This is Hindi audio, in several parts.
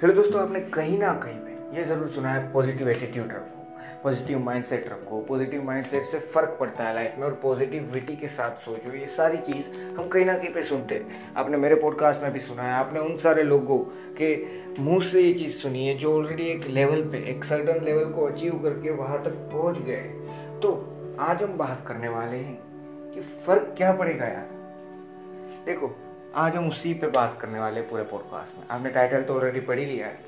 चलो दोस्तों आपने कहीं ना कहीं पे ये ज़रूर सुना है पॉजिटिव एटीट्यूड रखो पॉजिटिव माइंडसेट रखो पॉजिटिव माइंडसेट से फ़र्क पड़ता है लाइफ में और पॉजिटिविटी के साथ सोचो, ये सारी चीज़ हम कहीं ना कहीं पे सुनते हैं। आपने मेरे पॉडकास्ट में भी सुना है, आपने उन सारे लोगों के मुँह से ये चीज़ सुनी है जो ऑलरेडी एक लेवल पे, एक सर्टन लेवल को अचीव करके वहाँ तक पहुँच गए तो आज हम बात करने वाले हैं कि फ़र्क क्या पड़ेगा यार? देखो आज हम उसी पे बात करने वाले पूरे पॉडकास्ट में। आपने टाइटल तो ऑलरेडी पढ़ ही लिया है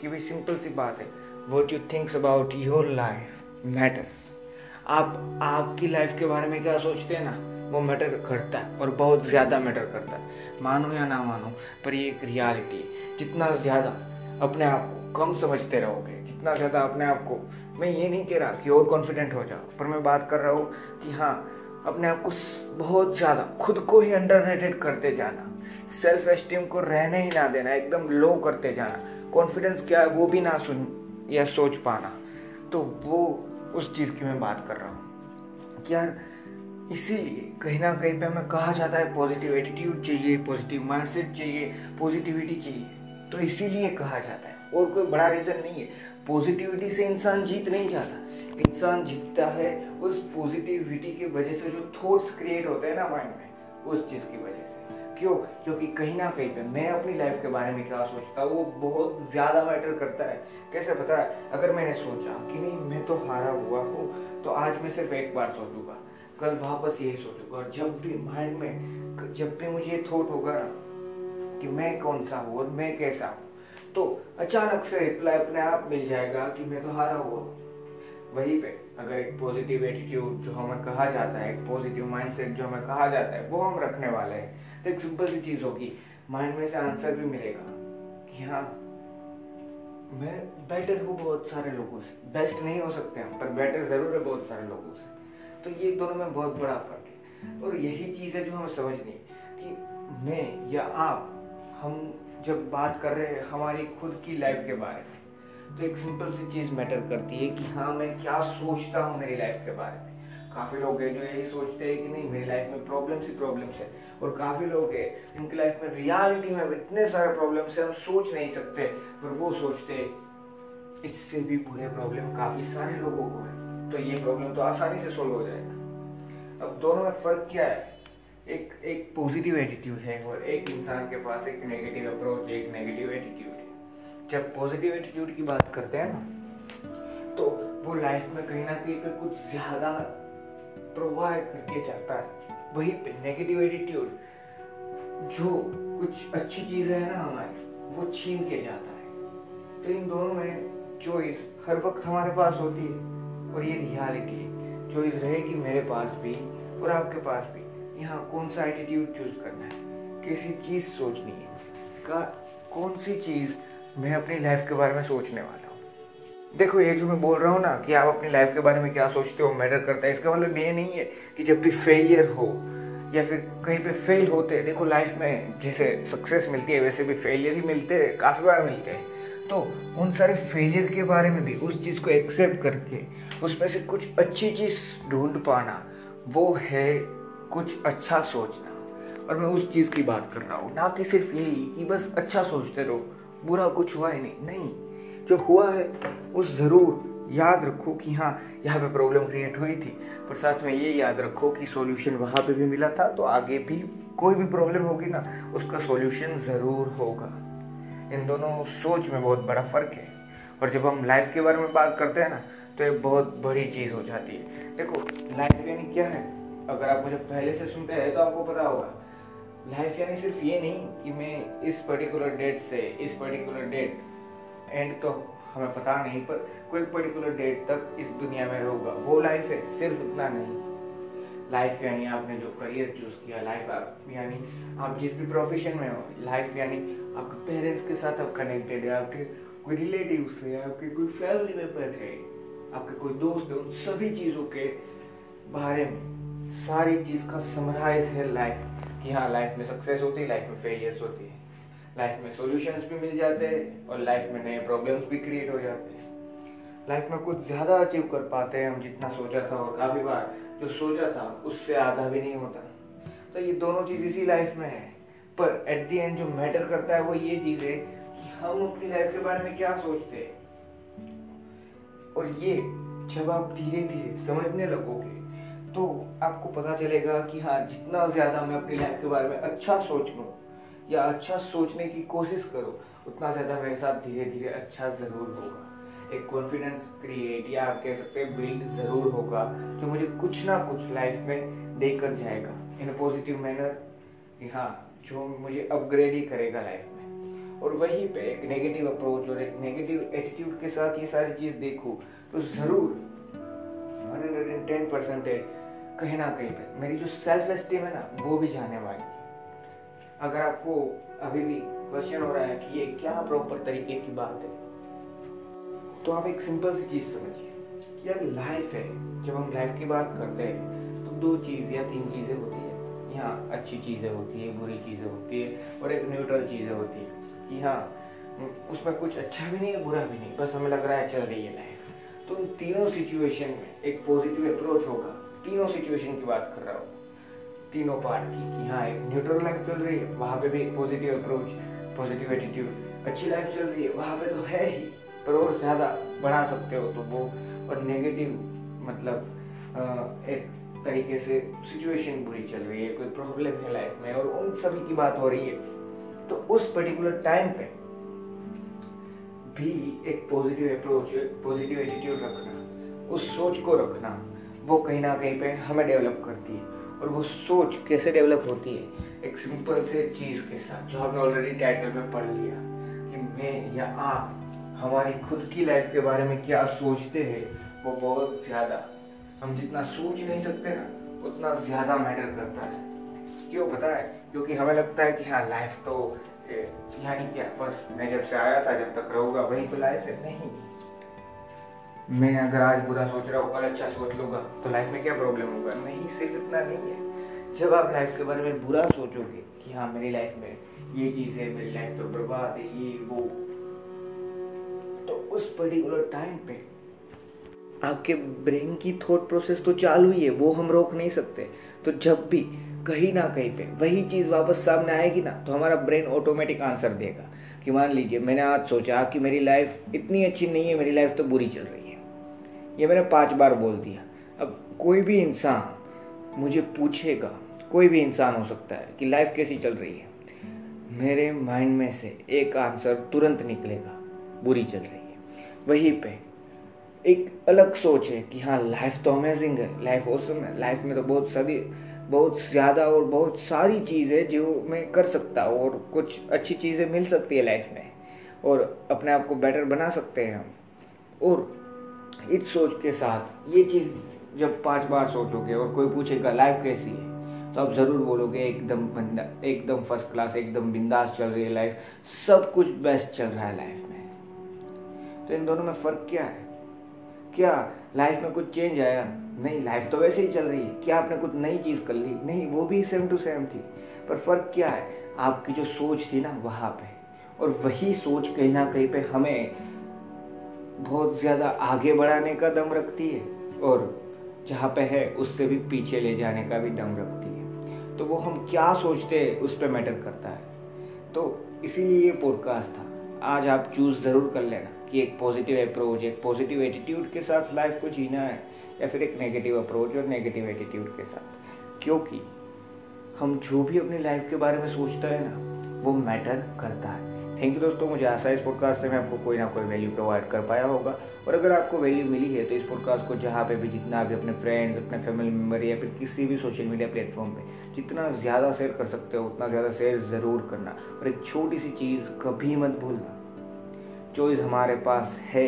कि भाई सिंपल सी बात है। What you thinks about your life matters आप, आपकी लाइफ के बारे में क्या सोचते हैं ना, वो मैटर करता है और बहुत ज़्यादा मैटर करता है। मानो या ना मानो, पर ये एक रियलिटी है। जितना ज़्यादा अपने आप को कम समझते रहोगे, जितना ज़्यादा अपने आप को, मैं ये नहीं कह रहा कि और कॉन्फिडेंट हो जाओ, पर मैं बात कर रहा हूँ कि हाँ अपने आप को बहुत ज़्यादा, खुद को ही अंडर करते जाना। सेल्फ एस्टीम को रहने ही ना देना, एकदम लो करते जाना। कॉन्फिडेंस क्या है, वो भी ना सुन या सोच पाना। तो वो, उस चीज़ की मैं बात कर रहा हूँ। यार, इसीलिए कहीं ना कहीं पे हमें कहा जाता है पॉजिटिव एटीट्यूड चाहिए पॉजिटिव माइंडसेट चाहिए पॉजिटिविटी चाहिए। तो इसीलिए कहा जाता है। और कोई बड़ा रीज़न नहीं है। पॉजिटिविटी से इंसान जीत नहीं जाता। इंसान जीतता है, उस पॉजिटिविटी की वजह से, जो थॉट्स क्रिएट होते हैं ना माइंड में, उस चीज़ की वजह से। क्यों? क्योंकि कहीं ना कहीं पे मैं अपनी लाइफ के बारे में क्या सोचता हूँ, वो बहुत ज़्यादा मैटर करता है। कैसे पता है? अगर मैंने सोचा कि नहीं, मैं तो हारा हुआ हूँ तो आज मैं सिर्फ़ एक बार सोचूँगा। कल वापस यही सोचूँगा। और जब भी माइंड में, जब भी मुझे ये थॉट होगा ना, कि मैं कौन सा हूँ और मैं कैसा हूँ तो अचानक से रिप्लाई अपने आप मिल जाएगा कि मैं तो हारा हुआ वहीं पे अगर एक पॉजिटिव एटीट्यूड जो हमें कहा जाता है, एक पॉजिटिव माइंडसेट जो हमें कहा जाता है, वो हम रखने वाले हैं। तो एक सिंपल सी चीज़ होगी माइंड में से आंसर भी मिलेगा कि हाँ मैं बेटर हूँ बहुत सारे लोगों से। बेस्ट नहीं हो सकते हम, पर बेटर ज़रूर है बहुत सारे लोगों से। तो ये दोनों में बहुत बड़ा फ़र्क है। और यही चीज़ है जो हमें समझनी कि मैं या आप, हम जब बात कर रहे हैं हमारी खुद की लाइफ के बारे में तो एक सिंपल सी चीज़ मैटर करती है कि हाँ मैं क्या सोचता हूँ मेरी लाइफ के बारे में। काफ़ी लोग हैं जो यही सोचते हैं कि नहीं, मेरी लाइफ में प्रॉब्लम्स ही प्रॉब्लम्स है। और काफ़ी लोग हैं जिनकी लाइफ में रियलिटी में इतने सारे प्रॉब्लम्स है, हम सोच नहीं सकते। पर वो सोचते इससे भी बुरे प्रॉब्लम काफ़ी सारे लोगों को है। तो ये प्रॉब्लम तो आसानी से सोल्व हो जाएगा। अब दोनों में फ़र्क क्या है? एक एक पॉजिटिव एटीट्यूड है और एक इंसान के पास एक नेगेटिव अप्रोच एक नेगेटिव एटीट्यूड है। जब पॉजिटिव एटीट्यूड की बात करते हैं ना तो वो लाइफ में कहीं ना कहीं पे कुछ ज़्यादा प्रोवाइड करके जाता है। वही पे नेगेटिव एटीट्यूड जो कुछ अच्छी चीज़ें है ना हमारी, वो छीन के जाता है। तो इन दोनों में चॉइस हर वक्त हमारे पास होती है, और ये रियलिटी है। चॉइस रहेगी मेरे पास भी, और आपके पास भी। यहाँ कौन सा एटीट्यूड चूज़ करना है? कैसी चीज़ सोचनी है। का कौन सी चीज़ मैं अपनी लाइफ के बारे में सोचने वाला हूँ। देखो, ये जो मैं बोल रहा हूँ ना कि आप अपनी लाइफ के बारे में क्या सोचते हो मैटर करता है, इसका मतलब ये नहीं है कि जब भी फेलियर हो या फिर कहीं पे फेल होते हैं, देखो लाइफ में जैसे सक्सेस मिलती है, वैसे भी फेलियर ही मिलते हैं, काफ़ी बार मिलते हैं। तो उन सारे फेलियर के बारे में भी, उस चीज़ को एक्सेप्ट करके, उसमें से कुछ अच्छी चीज़ ढूंढ पाना, वो है कुछ अच्छा सोचना। और मैं उस चीज़ की बात कर रहा हूँ, ना कि सिर्फ़ यही कि बस अच्छा सोचते रहो बुरा कुछ हुआ ही नहीं। नहीं, जो हुआ है, उस ज़रूर याद रखो कि हाँ यहाँ पे प्रॉब्लम क्रिएट हुई थी। पर साथ में ये याद रखो कि सॉल्यूशन वहाँ पे भी मिला था तो आगे भी कोई भी प्रॉब्लम होगी ना, उसका सॉल्यूशन ज़रूर होगा। इन दोनों सोच में बहुत बड़ा फ़र्क है। और जब हम लाइफ के बारे में बात करते हैं ना तो ये बहुत बड़ी चीज़ हो जाती है। देखो लाइफ यानी क्या है? अगर आप मुझे पहले से सुनते हैं तो आपको पता होगा। लाइफ यानी सिर्फ़ ये नहीं कि मैं इस पर्टिकुलर डेट से, इस पर्टिकुलर डेट एंड तो हमें पता नहीं, पर कोई पर्टिकुलर डेट तक इस दुनिया में रहूँगा। वो लाइफ है, सिर्फ़ उतना नहीं। लाइफ यानी आपने जो करियर चूज़ किया लाइफ यानी आप जिस भी प्रोफेशन में हो लाइफ यानी आपके पेरेंट्स के साथ आप कनेक्टेड है, आपके कोई रिलेटिव से आपके कोई फैमिली मेंबर है, आपके कोई दोस्त है, उन सभी चीज़ों के बारे में सारी चीज़ का समराइज है लाइफ कि हाँ लाइफ में सक्सेस होती है लाइफ में फेलियर्स होती है। लाइफ में सॉल्यूशंस भी मिल जाते हैं और लाइफ में नए प्रॉब्लम्स भी क्रिएट हो जाते हैं। लाइफ में कुछ ज़्यादा अचीव कर पाते हैं हम जितना सोचा था और काफ़ी बार जो सोचा था, उससे आधा भी नहीं होता। तो ये दोनों चीज़ इसी लाइफ में है। पर एट दी एंड जो मैटर करता है वो ये चीज़ है कि हम अपनी लाइफ के बारे में क्या सोचते हैं। और ये जब आप धीरे धीरे समझने लगोगे तो आपको पता चलेगा कि हाँ जितना ज़्यादा मैं अपनी लाइफ के बारे में अच्छा सोच लूँ या अच्छा सोचने की कोशिश करूँ, उतना ज़्यादा मेरे साथ धीरे धीरे अच्छा ज़रूर होगा। एक कॉन्फिडेंस क्रिएट या आप कह सकते हैं बिल्ड ज़रूर होगा, जो मुझे कुछ ना कुछ लाइफ में देकर जाएगा। इन अ पॉजिटिव मैनर हाँ जो मुझे अपग्रेड ही करेगा लाइफ में। और वहीं पे एक नेगेटिव अप्रोच और एक नेगेटिव एटीट्यूड के साथ ये सारी चीज़ देखूँ तो ज़रूर one hundred and ten percentage कहीं ना कहीं पे। मेरी जो सेल्फ एस्टीम है ना, वो भी जाने वाली अगर आपको अभी भी क्वेश्चन हो रहा है कि ये क्या प्रॉपर तरीके की बात है तो आप एक सिंपल सी चीज़ समझिए कि यार लाइफ है। जब हम लाइफ की बात करते हैं तो दो चीज़ या तीन चीज़ें होती है। यहाँ अच्छी चीज़ें होती है, बुरी चीज़ें होती है, और एक न्यूट्रल चीज़ें होती है। कि हाँ उसमें कुछ अच्छा भी नहीं है, बुरा भी नहीं। बस हमें लग रहा है, चल रही है लाइफ तो उन तीनों सिचुएशन में एक पॉजिटिव अप्रोच होगा। तीनों सिचुएशन की बात कर रहा हूँ। तीनों पार्ट की कि हाँ एक न्यूट्रल लाइफ चल रही है, वहाँ पे भी पॉजिटिव अप्रोच पॉजिटिव एटीट्यूड अच्छी लाइफ चल रही है, वहाँ पे तो है ही, पर और ज़्यादा बढ़ा सकते हो तो वो, और नेगेटिव मतलब एक तरीके से सिचुएशन बुरी चल रही है, कोई प्रॉब्लम है लाइफ में, और उन सभी की बात हो रही है। तो उस पर्टिकुलर टाइम पे भी एक पॉजिटिव अप्रोच पॉजिटिव एटीट्यूड रखना, उस सोच को रखना वो कहीं ना कहीं पे हमें डेवलप करती है। और वो सोच कैसे डेवलप होती है, एक सिंपल से चीज़ के साथ, जो हमने ऑलरेडी टाइटल में पढ़ लिया, कि मैं या आप, हमारी खुद की लाइफ के बारे में क्या सोचते हैं, वो बहुत ज़्यादा, हम जितना सोच नहीं सकते ना, उतना ज़्यादा मैटर करता है। क्यों पता है? क्योंकि हमें लगता है कि हाँ लाइफ तो यानी क्या, बस मैं जब से आया था, जब तक रहूँगा, वही तो लाइफ है। नहीं। मैं अगर आज बुरा सोच रहा हूँ, कल अच्छा सोच लूँगा तो लाइफ में क्या प्रॉब्लम होगा? नहीं सिर्फ़ इतना नहीं है। जब आप लाइफ के बारे में बुरा सोचोगे कि हाँ मेरी लाइफ में ये चीज़ है, मेरी लाइफ तो बर्बाद है, ये, वो तो उस पर्टिकुलर टाइम पे आपके ब्रेन की थॉट प्रोसेस तो चालू ही है, वो हम रोक नहीं सकते। तो जब भी कहीं ना कहीं पे वही चीज़ वापस सामने आएगी ना तो हमारा ब्रेन ऑटोमेटिक आंसर देगा कि मान लीजिए, मैंने आज सोचा कि मेरी लाइफ इतनी अच्छी नहीं है, मेरी लाइफ तो बुरी चल रही है। ये मैंने पाँच बार बोल दिया। अब कोई भी इंसान मुझे पूछेगा, कोई भी इंसान हो सकता है कि लाइफ कैसी चल रही है। मेरे माइंड में से एक आंसर तुरंत निकलेगा, बुरी चल रही है। वहीं पे एक अलग सोच है कि हाँ लाइफ तो अमेजिंग है लाइफ औसम है। लाइफ में तो बहुत सारी, बहुत ज़्यादा और बहुत सारी चीज़ें जो मैं कर सकता हूँ और कुछ अच्छी चीज़ें मिल सकती है लाइफ में। और अपने आप को बेटर बना सकते हैं हम। और इस सोच के साथ ये चीज़ जब पाँच बार सोचोगे और कोई पूछेगा, लाइफ कैसी है? तो आप ज़रूर बोलोगे, एकदम बंदा, एकदम फ़र्स्ट क्लास एकदम बिंदास चल रही है लाइफ सब कुछ बेस्ट चल रहा है लाइफ में। तो इन दोनों में फ़र्क क्या है? क्या लाइफ में कुछ चेंज आया? नहीं लाइफ तो वैसे ही चल रही है। क्या आपने कुछ नई चीज़ कर ली? नहीं, वो भी सेम टू सेम थी। पर फ़र्क क्या है? आपकी जो सोच थी ना, वहाँ पे। और वही सोच कहीं ना कहीं पे हमें बहुत ज़्यादा आगे बढ़ाने का दम रखती है और जहाँ पे है, उससे भी पीछे ले जाने का भी दम रखती है। तो वो हम क्या सोचते हैं, उस पर मैटर करता है। तो इसीलिए ये पॉडकास्ट था। आज आप चूज़ ज़रूर कर लेना कि एक पॉजिटिव अप्रोच एक पॉजिटिव एटीट्यूड के साथ लाइफ को जीना है, या फिर एक नेगेटिव अप्रोच और नेगेटिव एटीट्यूड के साथ। क्योंकि हम जो भी अपनी लाइफ के बारे में सोचते हैं ना, वो मैटर करता है। थैंक यू दोस्तों, मुझे आशा है इस पॉडकास्ट से मैं आपको कोई ना कोई वैल्यू प्रोवाइड कर पाया होगा। और अगर आपको वैल्यू मिली है तो इस पॉडकास्ट को जहाँ पे भी जितना भी अपने फ्रेंड्स अपने फैमिली मेंबर या फिर किसी भी सोशल मीडिया प्लेटफॉर्म पे जितना ज़्यादा शेयर कर सकते हो, उतना ज़्यादा शेयर ज़रूर करना। और एक छोटी सी चीज़ कभी मत भूलना चॉइस हमारे पास है,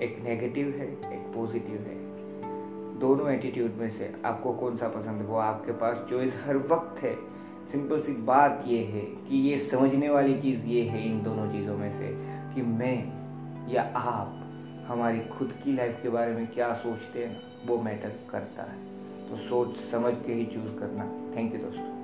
एक नेगेटिव है, एक पॉजिटिव है। दोनों एटीट्यूड में से आपको कौन सा पसंद है? वो आपके पास चॉइस हर वक्त है सिंपल सी बात ये है कि ये समझने वाली चीज़ ये है इन दोनों चीज़ों में से कि मैं या आप हमारी खुद की लाइफ के बारे में क्या सोचते हैं, वो मैटर करता है। तो सोच समझ के ही चूज़ करना। थैंक यू दोस्तों।